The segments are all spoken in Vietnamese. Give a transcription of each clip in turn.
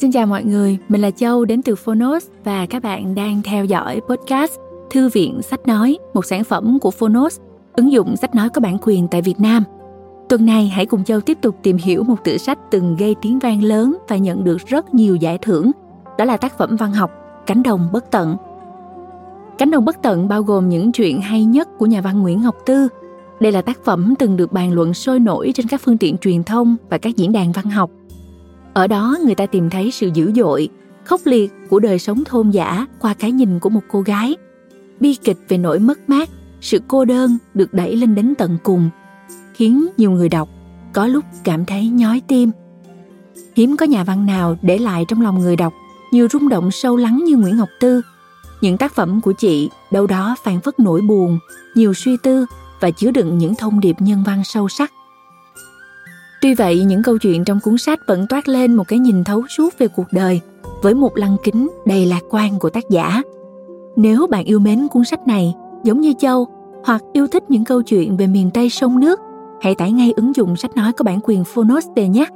Xin chào mọi người, mình là Châu đến từ Phonos và các bạn đang theo dõi podcast Thư viện Sách Nói, một sản phẩm của Phonos, ứng dụng sách nói có bản quyền tại Việt Nam. Tuần này hãy cùng Châu tiếp tục tìm hiểu một tựa sách từng gây tiếng vang lớn và nhận được rất nhiều giải thưởng. Đó là tác phẩm văn học Cánh đồng bất tận. Cánh đồng bất tận bao gồm những chuyện hay nhất của nhà văn Nguyễn Ngọc Tư. Đây là tác phẩm từng được bàn luận sôi nổi trên các phương tiện truyền thông và các diễn đàn văn học ở đó người ta tìm thấy sự dữ dội, khốc liệt của đời sống thôn giả qua cái nhìn của một cô gái. Bi kịch về nỗi mất mát, sự cô đơn được đẩy lên đến tận cùng, khiến nhiều người đọc có lúc cảm thấy nhói tim. Hiếm có nhà văn nào để lại trong lòng người đọc nhiều rung động sâu lắng như nguyễn ngọc tư. Những tác phẩm của chị đâu đó phản phất nỗi buồn, nhiều suy tư và chứa đựng những thông điệp nhân văn sâu sắc. Tuy vậy, những câu chuyện trong cuốn sách vẫn toát lên một cái nhìn thấu suốt về cuộc đời với một lăng kính đầy lạc quan của tác giả. Nếu bạn yêu mến cuốn sách này, giống như Châu, hoặc yêu thích những câu chuyện về miền Tây sông nước, hãy tải ngay ứng dụng sách nói có bản quyền Phonos về nhé.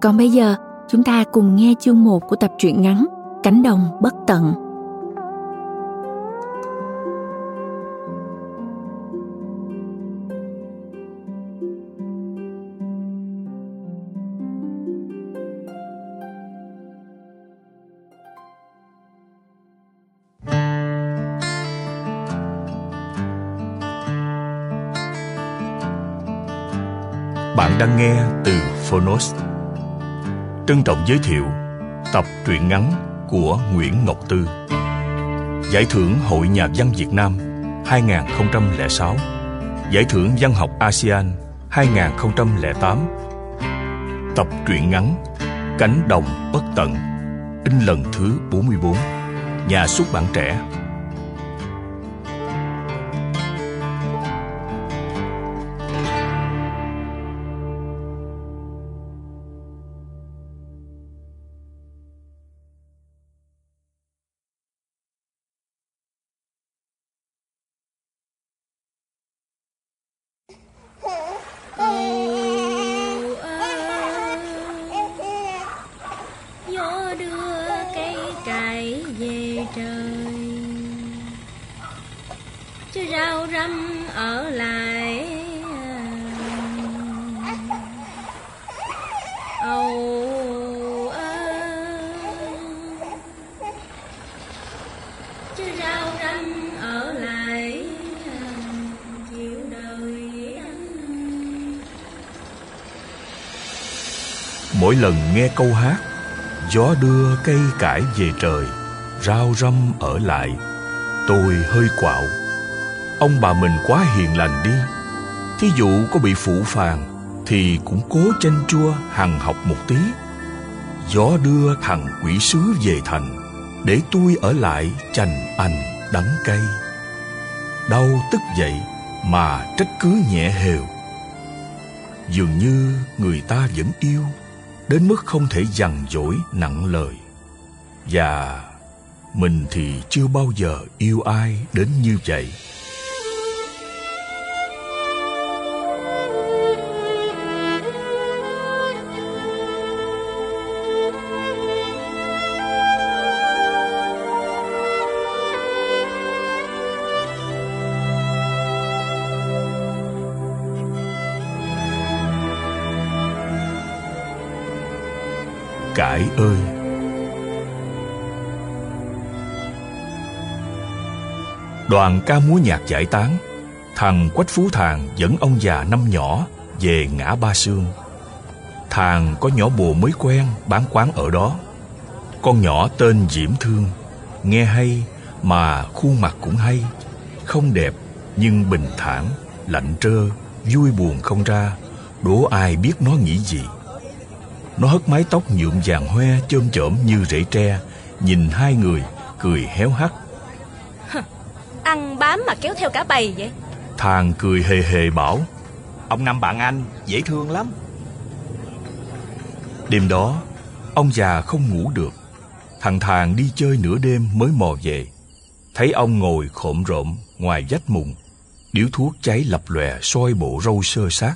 Còn bây giờ, chúng ta cùng nghe chương 1 của tập truyện ngắn Cánh đồng bất tận. Bạn đang nghe từ Phonos. Trân trọng giới thiệu tập truyện ngắn của Nguyễn Ngọc Tư. Giải thưởng Hội Nhà văn Việt Nam 2006, Giải thưởng Văn học ASEAN 2008. Tập truyện ngắn Cánh đồng bất tận, in lần thứ 44, nhà xuất bản trẻ Mỗi lần nghe câu hát, Gió đưa cây cải về trời, Rau răm ở lại, Tôi hơi quạo. Ông bà mình quá hiền lành đi. Thí dụ có bị phụ phàng, Thì cũng cố chanh chua, hằng học một tí. Gió đưa thằng quỷ sứ về thành, Để tôi ở lại chành ảnh đắng cay. Đau tức vậy mà trách cứ nhẹ hều. Dường như người ta vẫn yêu, đến mức không thể dằn dỗi nặng lời. Và mình thì chưa bao giờ yêu ai đến như vậy. Cải ơi. Đoàn ca múa nhạc giải tán, thằng quách phú thàng dẫn ông già năm nhỏ về ngã ba sương. Thằng có nhỏ bồ mới quen bán quán ở đó. Con nhỏ tên diễm thương, nghe hay mà khuôn mặt cũng hay, không đẹp nhưng bình thản, lạnh trơ, vui buồn không ra, đố ai biết nó nghĩ gì nó hất mái tóc nhuộm vàng hoe chôm chổm như rễ tre Nhìn hai người cười héo hắt. Ăn bám mà kéo theo cả bầy vậy? Thằng cười hề hề bảo Ông năm bạn anh dễ thương lắm. Đêm đó Ông già không ngủ được. Thằng thàng đi chơi nửa đêm mới mò về. Thấy ông ngồi khổm rộm ngoài vách mùng Điếu thuốc cháy lập lòe soi bộ râu sơ sát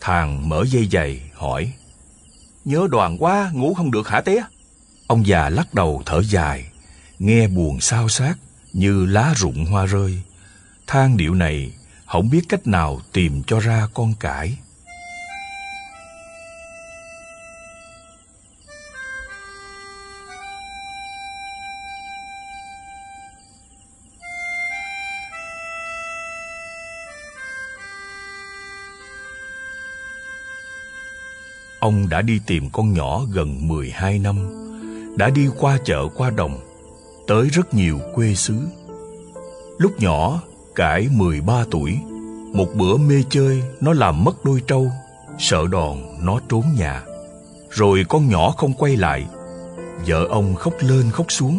Thàng mở dây giày hỏi Nhớ đoàn quá ngủ không được hả té Ông già lắc đầu thở dài, nghe buồn sao xác như lá rụng hoa rơi. Than điệu này không biết cách nào tìm cho ra con cải. Ông đã đi tìm con nhỏ gần 12 năm, đã đi qua chợ qua đồng, tới rất nhiều quê xứ. Lúc nhỏ, cải 13 tuổi, một bữa mê chơi nó làm mất đôi trâu, sợ đòn nó trốn nhà. Rồi con nhỏ không quay lại, vợ ông khóc lên khóc xuống,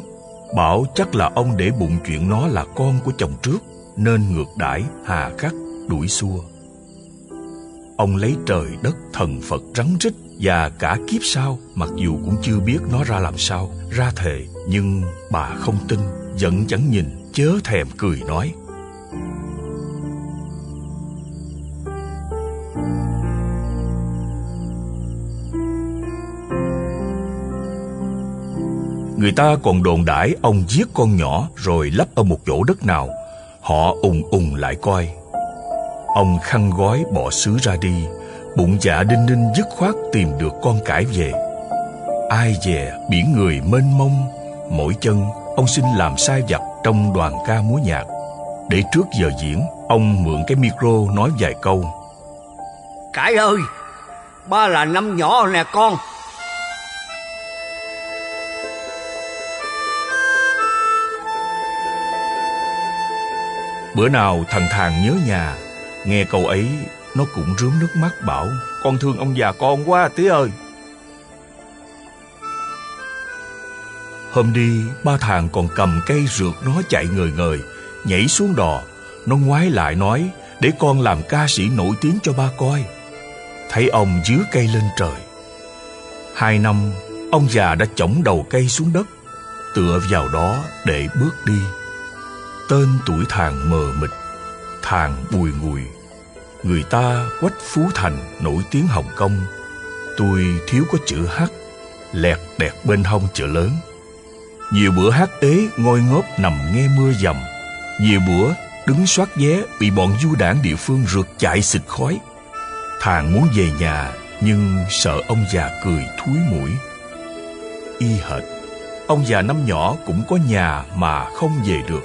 bảo chắc là ông để bụng chuyện nó là con của chồng trước, nên ngược đãi hà khắc đuổi xua. Ông lấy trời đất thần Phật rắn rít và cả kiếp sau mặc dù cũng chưa biết nó ra làm sao, ra thề nhưng bà không tin, giận chẳng nhìn, chớ thèm cười nói. Người ta còn đồn đãi ông giết con nhỏ rồi lấp ở một chỗ đất nào. Họ ùng ùng lại coi. Ông khăn gói bỏ xứ ra đi, bụng dạ đinh ninh dứt khoát tìm được con cải về. Ai dè biển người mênh mông, mỗi chân ông xin làm sai vặt trong đoàn ca múa nhạc. Để trước giờ diễn, ông mượn cái micro nói vài câu. Cải ơi, ba là năm nhỏ nè con. Bữa nào thằng thàng nhớ nhà, nghe câu ấy nó cũng rướm nước mắt bảo Con thương ông già con quá tía ơi. Hôm đi ba thằng còn cầm cây rượt nó chạy ngời ngời Nhảy xuống đò. Nó ngoái lại nói Để con làm ca sĩ nổi tiếng cho ba coi. Thấy ông dứa cây lên trời. Hai năm Ông già đã chổng đầu cây xuống đất Tựa vào đó để bước đi. Tên tuổi thàng mờ mịt Thàng bùi ngùi Người ta quách Phú Thành nổi tiếng Hồng Kông. Tôi thiếu có chữ H, Lẹt đẹt bên hông chợ lớn. Nhiều bữa hát ế ngồi ngóp nằm nghe mưa dầm. Nhiều bữa đứng soát vé Bị bọn du đảng địa phương rượt chạy xịt khói. Thàng muốn về nhà, Nhưng sợ ông già cười thúi mũi. Y hệt, Ông già năm nhỏ cũng có nhà mà không về được.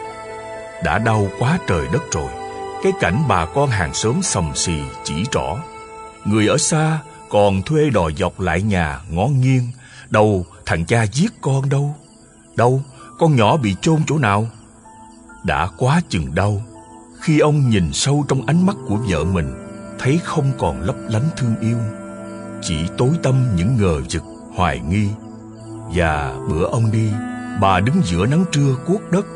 Đã đau quá trời đất rồi cái cảnh bà con hàng xóm sầm xì chỉ trỏ. Người ở xa còn thuê đòi dọc lại nhà ngó nghiêng. Đâu, thằng cha giết con đâu? Đâu, con nhỏ bị chôn chỗ nào? Đã quá chừng đau Khi ông nhìn sâu trong ánh mắt của vợ mình, Thấy không còn lấp lánh thương yêu. Chỉ tối tâm những ngờ vực, hoài nghi. Và bữa ông đi, Bà đứng giữa nắng trưa cuốc đất.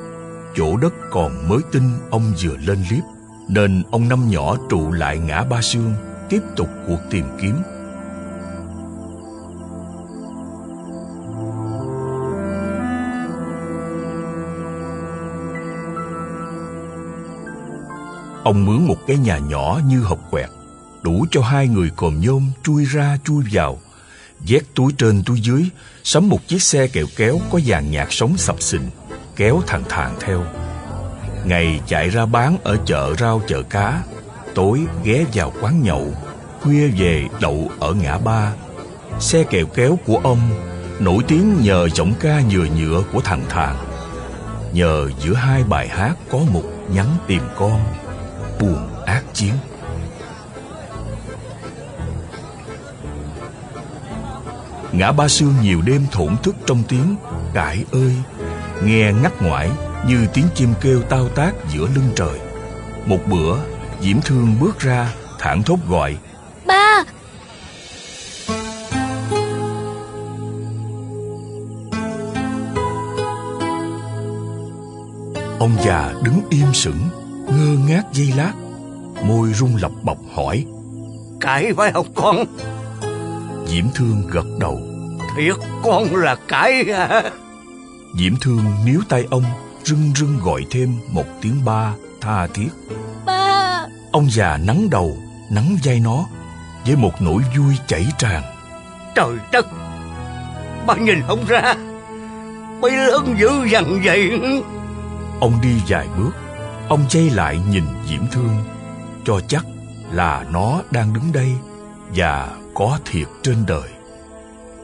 Chỗ đất còn mới tinh, ông vừa lên liếp nên ông năm nhỏ trụ lại ngã ba sương tiếp tục cuộc tìm kiếm. Ông mướn một cái nhà nhỏ như hộp quẹt, đủ cho hai người còm nhôm chui ra chui vào, vét túi trên túi dưới, sắm một chiếc xe kẹo kéo có dàn nhạc sống sập sình, kéo thằng thàng theo. Ngày chạy ra bán ở chợ rau chợ cá, Tối ghé vào quán nhậu, Khuya về đậu ở ngã ba. Xe kèo kéo của ông Nổi tiếng nhờ giọng ca nhừa nhựa của thằng Thàng Nhờ giữa hai bài hát có một nhắn tìm con, Buồn ác chiến. Ngã ba sương nhiều đêm thổn thức trong tiếng, Cải ơi! Nghe ngắt ngoải như tiếng chim kêu tao tác giữa lưng trời. Một bữa, Diễm Thương bước ra, thảng thốt gọi. Ba! Ông già đứng im sững, ngơ ngác giây lát, môi rung lập bọc hỏi. Cải phải học con? Diễm Thương gật đầu. Thiệt con là cải à? Diễm Thương níu tay ông rưng rưng gọi thêm một tiếng ba tha thiết. Ba! Ông già nắng đầu, nắng vai nó với một nỗi vui chảy tràn. Trời đất! Ba nhìn không ra, Bây lớn dữ dằn vậy Ông đi vài bước Ông dây lại nhìn Diễm Thương Cho chắc là nó đang đứng đây Và có thiệt trên đời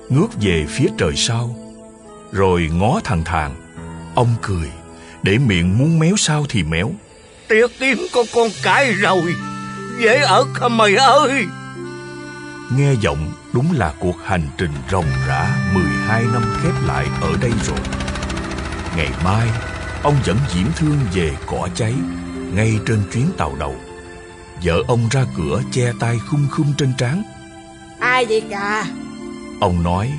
Ngước về phía trời sau Rồi ngó thằng thàng Ông cười Để miệng muốn méo sao thì méo. Tiếc kiếm có con cái rồi. Dễ ở không mày ơi? Nghe giọng đúng là cuộc hành trình ròng rã 12 năm khép lại ở đây rồi. Ngày mai Ông dẫn Diễm Thương về cỏ cháy Ngay trên chuyến tàu đầu. Vợ ông ra cửa che tay khum khum trên trán. Ai vậy cả Ông nói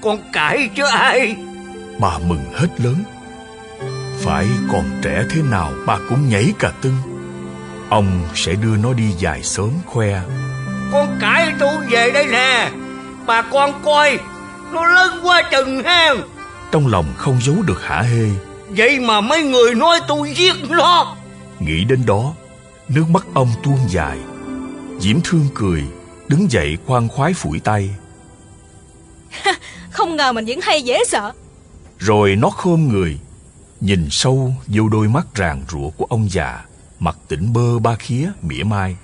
Con cải chứ ai? Bà mừng hết lớn Phải còn trẻ thế nào bà cũng nhảy cả tưng. Ông sẽ đưa nó đi dài sớm khoe. Con cải tôi về đây nè. Bà con coi Nó lớn quá chừng ha. Trong lòng không giấu được hả hê. Vậy mà mấy người nói tôi giết nó. Nghĩ đến đó Nước mắt ông tuôn dài. Diễm Thương cười Đứng dậy khoan khoái phủi tay. Không ngờ mình vẫn hay dễ sợ. Rồi nó khom người Nhìn sâu vô đôi mắt ràng rụa của ông già Mặt tỉnh bơ ba khía mỉa mai.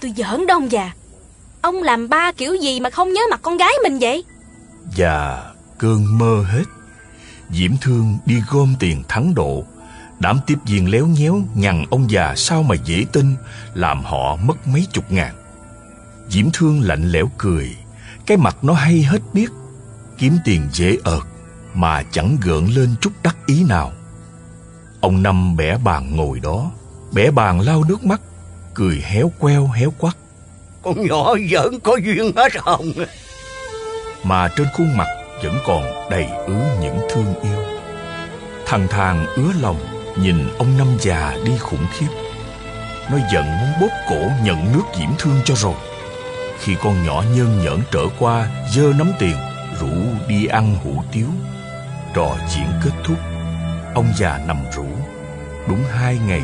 Tôi giỡn đâu ông già. Ông làm ba kiểu gì mà không nhớ mặt con gái mình vậy? Và cơn mơ hết. Diễm Thương đi gom tiền thắng độ. Đám tiếp viên léo nhéo nhằn ông già sao mà dễ tin Làm họ mất mấy chục ngàn. Diễm Thương lạnh lẽo cười. Cái mặt nó hay hết biết. Kiếm tiền dễ ợt Mà chẳng gợn lên chút đắc ý nào. Ông Năm bẻ bàn ngồi đó Bẻ bàn lau nước mắt Cười héo queo héo quắc Con nhỏ giỡn có duyên hết hồng Mà trên khuôn mặt vẫn còn đầy ứ những thương yêu. Thằng thàng ứa lòng nhìn ông năm già đi khủng khiếp. Nó giận muốn bóp cổ nhận nước diễm thương cho rồi. Khi con nhỏ nhân nhẫn trở qua dơ nắm tiền Rủ đi ăn hủ tiếu Trò chuyện kết thúc. Ông già nằm rủ. Đúng hai ngày,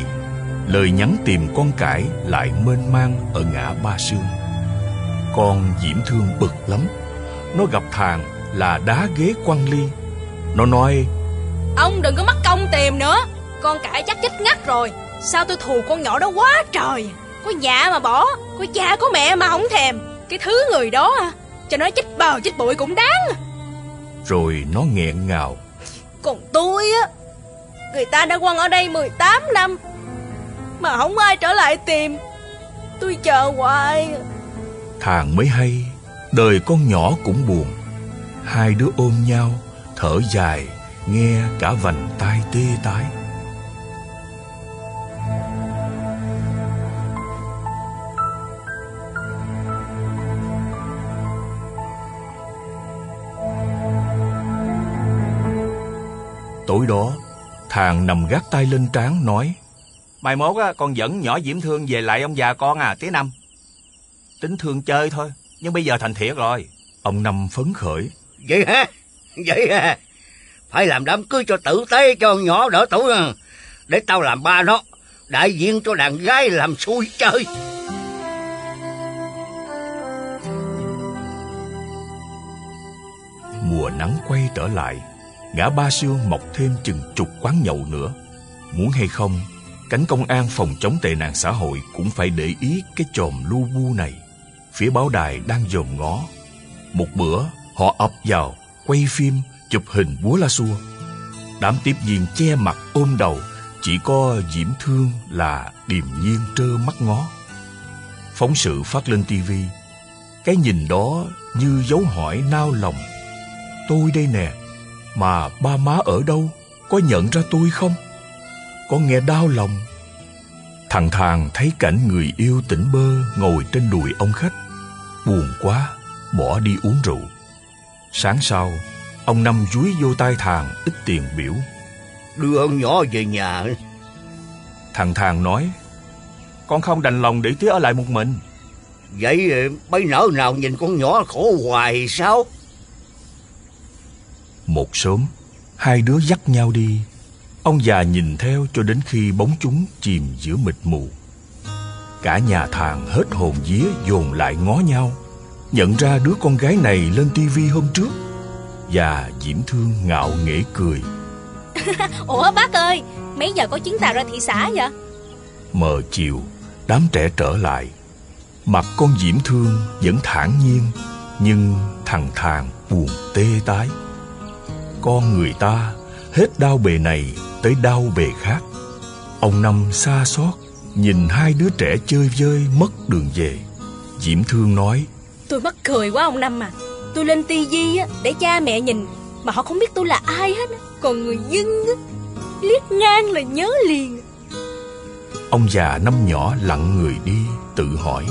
Lời nhắn tìm con cải lại mênh mang ở ngã ba sương Con diễm thương bực lắm. Nó gặp thàng là đá ghế quăng ly. Nó nói, Ông đừng có mất công tìm nữa. Con cải chắc chết ngắt rồi. Sao tôi thù con nhỏ đó quá trời? Có nhà mà bỏ, Có cha có mẹ mà không thèm. Cái thứ người đó à Cho nó chết bờ chết bụi cũng đáng. Rồi nó nghẹn ngào. Còn tôi á Người ta đã quăng ở đây 18 năm Mà không ai trở lại tìm. Tôi chờ hoài. Thàng mới hay Đời con nhỏ cũng buồn. Hai đứa ôm nhau Thở dài Nghe cả vành tai tê tái Tối đó Thàng nằm gác tay lên trán nói Mai mốt á, con dẫn nhỏ Diễm Thương về lại ông già con à tí năm. Tính thương chơi thôi Nhưng bây giờ thành thiệt rồi. Ông Năm phấn khởi. Vậy hả? Vậy hả? Phải làm đám cưới cho tử tế cho nhỏ đỡ tuổi à. Để tao làm ba nó Đại diện cho đàn gái làm xui chơi. Mùa nắng quay trở lại gã ba sương mọc thêm chừng chục quán nhậu nữa. Muốn hay không Cánh công an phòng chống tệ nạn xã hội Cũng phải để ý cái chòm lu bu này. Phía báo đài đang dòm ngó. Một bữa, họ ập vào, Quay phim, chụp hình búa la xua. Đám tiếp viên che mặt ôm đầu, Chỉ có Diễm Thương là điềm nhiên trơ mắt ngó. Phóng sự phát lên tivi Cái nhìn đó như dấu hỏi nao lòng. Tôi đây nè mà ba má ở đâu? Có nhận ra tôi không? Có nghe đau lòng? Thằng thàng thấy cảnh người yêu tỉnh bơ Ngồi trên đùi ông khách. Buồn quá Bỏ đi uống rượu. Sáng sau Ông Năm dúi vô tay thàng ít tiền biểu. Đưa ông nhỏ về nhà. Thằng thàng nói Con không đành lòng để tía ở lại một mình. Vậy bấy nỡ nào nhìn con nhỏ khổ hoài sao Một sớm. Hai đứa dắt nhau đi. Ông già nhìn theo cho đến khi bóng chúng chìm giữa mịt mù. Cả nhà thàng hết hồn vía dồn lại ngó nhau Nhận ra đứa con gái này lên tivi hôm trước Và Diễm Thương ngạo nghễ cười. Ủa bác ơi Mấy giờ có chuyến tàu ra thị xã vậy? Mờ chiều Đám trẻ trở lại. Mặt con Diễm Thương vẫn thản nhiên Nhưng thằng thàng buồn tê tái Con người ta Hết đau bề này Tới đau bề khác Ông Năm xa xót Nhìn hai đứa trẻ chơi vơi mất đường về Diễm Thương nói Tôi mắc cười quá ông Năm à Tôi lên tivi á để cha mẹ nhìn Mà họ không biết tôi là ai hết á. Còn người dân á Liếc ngang là nhớ liền Ông già năm nhỏ lặng người đi Tự hỏi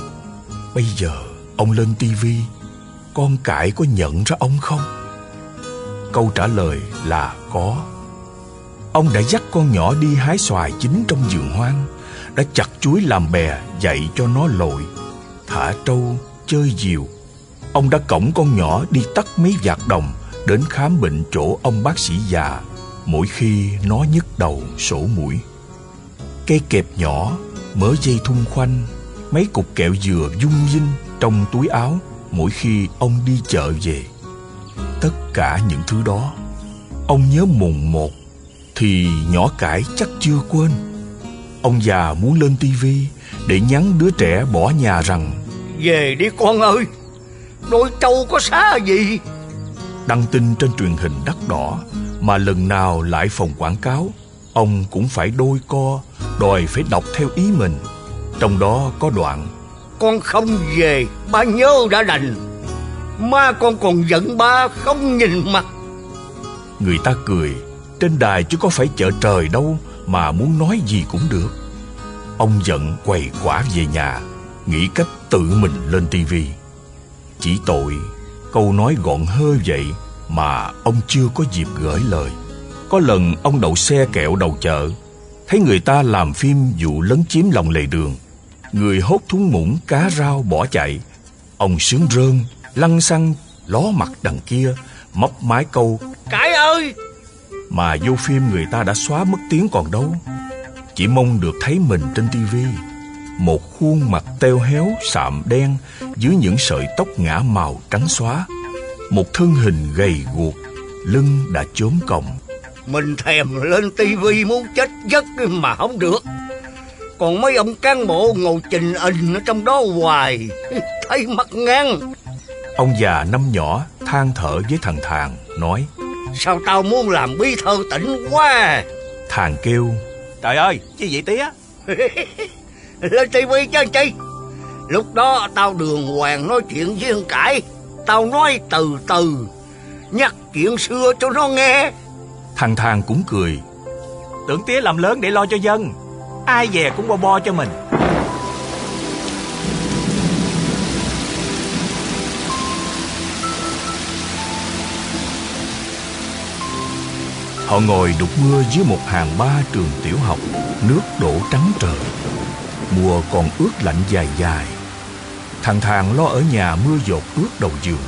Bây giờ ông lên tivi Con cải có nhận ra ông không? Câu trả lời là có. Ông đã dắt con nhỏ đi hái xoài chín trong vườn hoang Đã chặt chuối làm bè dạy cho nó lội Thả trâu, chơi diều. Ông đã cổng con nhỏ đi tắt mấy vạt đồng Đến khám bệnh chỗ ông bác sĩ già Mỗi khi nó nhức đầu sổ mũi. Cây kẹp nhỏ, mớ dây thun khoanh Mấy cục kẹo dừa dung dinh trong túi áo Mỗi khi ông đi chợ về. Tất cả những thứ đó. Ông nhớ mùng một Thì nhỏ cải chắc chưa quên. Ông già muốn lên tivi Để nhắn đứa trẻ bỏ nhà rằng Về đi con ơi Đôi trâu có xá gì? Đăng tin trên truyền hình đắt đỏ Mà lần nào lại phòng quảng cáo Ông cũng phải đôi co Đòi phải đọc theo ý mình. Trong đó có đoạn Con không về Ba nhớ đã đành Ma con còn giận ba không nhìn mặt. Người ta cười, Trên đài chứ có phải chợ trời đâu Mà muốn nói gì cũng được. Ông giận quầy quả về nhà, Nghĩ cách tự mình lên tivi Chỉ tội, Câu nói gọn hơi vậy Mà ông chưa có dịp gửi lời. Có lần ông đậu xe kẹo đầu chợ, Thấy người ta làm phim vụ lấn chiếm lòng lề đường. Người hốt thúng muỗng cá rau bỏ chạy. Ông sướng rơn Lăn xăng Ló mặt đằng kia Móc mái câu. Cải ơi! Mà vô phim người ta đã xóa mất tiếng còn đâu. Chỉ mong được thấy mình trên tivi Một khuôn mặt teo héo sạm đen Dưới những sợi tóc ngã màu trắng xóa. Một thân hình gầy guộc Lưng đã chốm còng. Mình thèm lên tivi muốn chết giấc mà không được. Còn mấy ông cán bộ ngồi trình hình ở trong đó hoài. Thấy mặt ngang Ông già năm nhỏ than thở với thằng Thàng Nói Sao tao muốn làm bí thư tỉnh quá? Thàng kêu Trời ơi chứ vậy tía? Lên tivi chứ chi? Lúc đó tao đường hoàng nói chuyện với thằng cải. Tao nói từ từ Nhắc chuyện xưa cho nó nghe. Thằng Thàng cũng cười Tưởng tía làm lớn để lo cho dân. Ai về cũng bo bo cho mình Họ ngồi đục mưa dưới một hàng ba trường tiểu học Nước đổ trắng trời. Mùa còn ướt lạnh dài dài. Thằng Thàng lo ở nhà mưa dột ướt đầu giường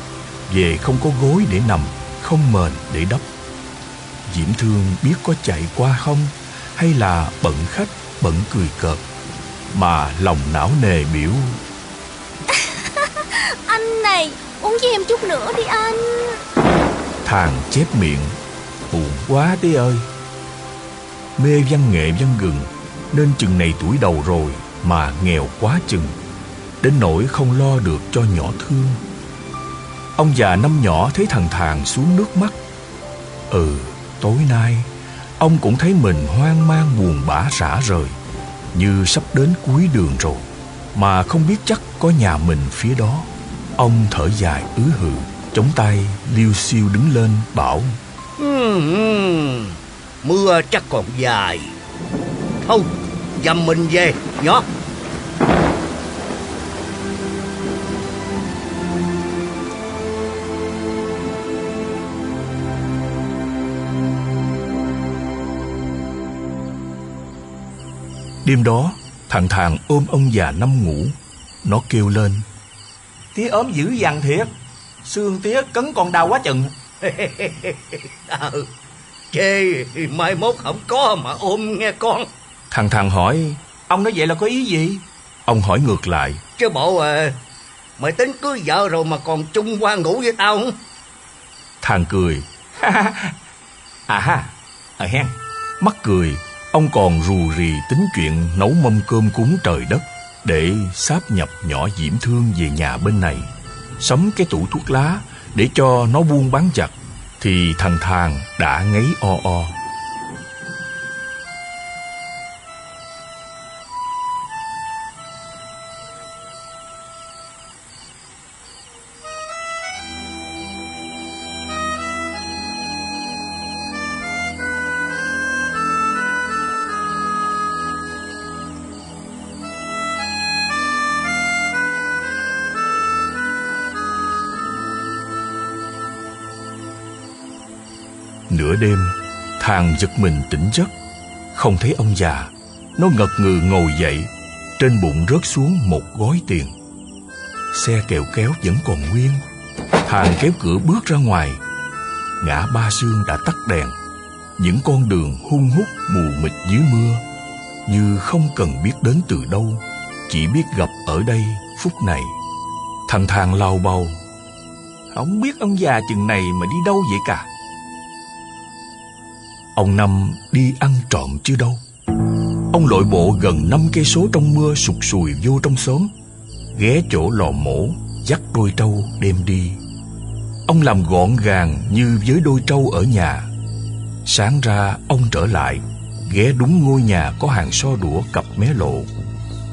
Về không có gối để nằm Không mền để đắp. Diễm Thương biết có chạy qua không Hay là bận khách bận cười cợt Mà lòng não nề biểu. Anh này Uống với em chút nữa đi anh. Thàng chép miệng Buồn quá tí ơi. Mê văn nghệ văn gừng, Nên chừng này tuổi đầu rồi Mà nghèo quá chừng, Đến nỗi không lo được cho nhỏ thương. Ông già năm nhỏ thấy thằng Thàng xuống nước mắt. Ừ tối nay, Ông cũng thấy mình hoang mang buồn bã rã rời, Như sắp đến cuối đường rồi, Mà không biết chắc có nhà mình phía đó. Ông thở dài ứ hự, Chống tay liêu siêu đứng lên bảo Mưa chắc còn dài. Thôi dầm mình về nhỏ Đêm đó Thằng Thàng ôm ông già năm ngủ. Nó kêu lên Tía ốm dữ dằn thiệt. Xương tía cấn còn đau quá chừng ừ, Chê mai mốt không có mà ôm nghe con Thằng Thàng hỏi Ông nói vậy là có ý gì Ông hỏi ngược lại Chứ bộ à Mày tính cưới vợ rồi mà còn chung qua ngủ với tao không Thang cười. à ha, à hen. Mắc cười, ông còn rù rì tính chuyện nấu mâm cơm cúng trời đất để sáp nhập nhỏ diễm thương về nhà bên này. Sắm cái tủ thuốc lá để cho nó buông bán chặt thì thằng thàng đã ngáy o o. Nửa đêm, thằng giật mình tỉnh giấc, không thấy ông già. Nó ngật ngừ ngồi dậy, trên bụng rớt xuống một gói tiền. Xe kẹo kéo vẫn còn nguyên. Thằng kéo cửa bước ra ngoài. Ngã ba sương đã tắt đèn. Những con đường hung hút mù mịt dưới mưa, như không cần biết đến từ đâu, chỉ biết gặp ở đây phút này. Thằng thằng lao bầu. Không biết ông già chừng này mà đi đâu vậy cả. Ông Năm đi ăn trộm chứ đâu? Ông lội bộ gần năm cây số trong mưa sụt sùi vô trong xóm Ghé chỗ lò mổ Dắt đôi trâu đem đi. Ông làm gọn gàng như với đôi trâu ở nhà. Sáng ra ông trở lại Ghé đúng ngôi nhà có hàng so đũa cặp mé lộ.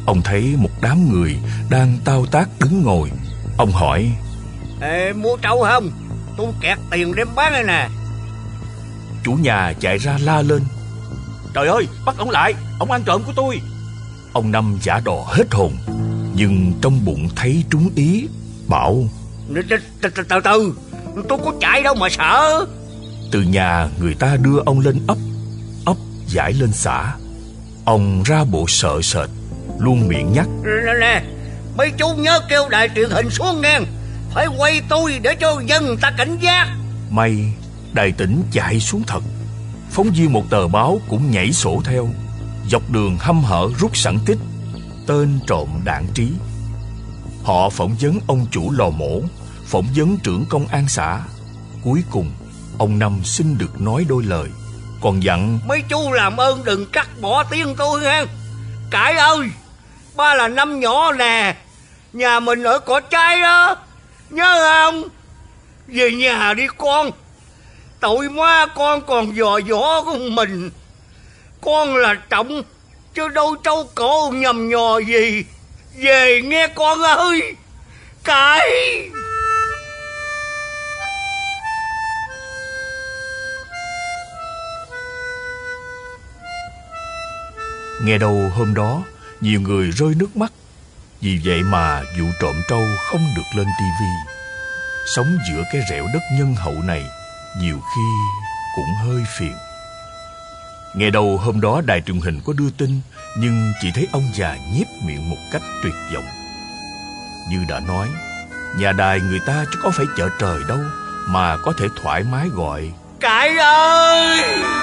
Ông thấy một đám người đang tao tác đứng ngồi. Ông hỏi Ê, mua trâu không? Tôi kẹt tiền đem bán đây nè. Chủ nhà chạy ra la lên. Trời ơi bắt ông lại Ông ăn trộm của tôi. Ông Năm giả đò hết hồn Nhưng trong bụng thấy trúng ý Bảo Từ từ từ Tôi có chạy đâu mà sợ. Từ nhà người ta đưa ông lên ấp Ấp giải lên xã. Ông ra bộ sợ sệt Luôn miệng nhắc. Nè nè Mấy chú nhớ kêu đài truyền hình xuống nghe Phải quay tôi để cho dân ta cảnh giác. May Đài tỉnh chạy xuống thật. Phóng viên một tờ báo cũng nhảy sổ theo. Dọc đường hăm hở rút sẵn tích. Tên trộm đảng trí. Họ phỏng vấn ông chủ lò mổ, Phỏng vấn trưởng công an xã. Cuối cùng, Ông Năm xin được nói đôi lời. Còn dặn, Mấy chú làm ơn đừng cắt bỏ tiếng tôi nha Cải ơi, Ba là năm nhỏ nè, Nhà mình ở cỏ trai đó. Nhớ không? Về nhà đi con. Tội ma con còn dò dỏ của mình. Con là trọng, Chứ đâu trâu cổ nhầm nhò gì. Về nghe con ơi, Cái. Nghe đầu hôm đó, Nhiều người rơi nước mắt. Vì vậy mà vụ trộm trâu không được lên tivi Sống giữa cái rẻo đất nhân hậu này nhiều khi cũng hơi phiền. Nghe đầu hôm đó đài truyền hình có đưa tin, nhưng chỉ thấy ông già nhếch miệng một cách tuyệt vọng. Như đã nói, nhà đài người ta chứ có phải chợ trời đâu mà có thể thoải mái gọi Cải ơi!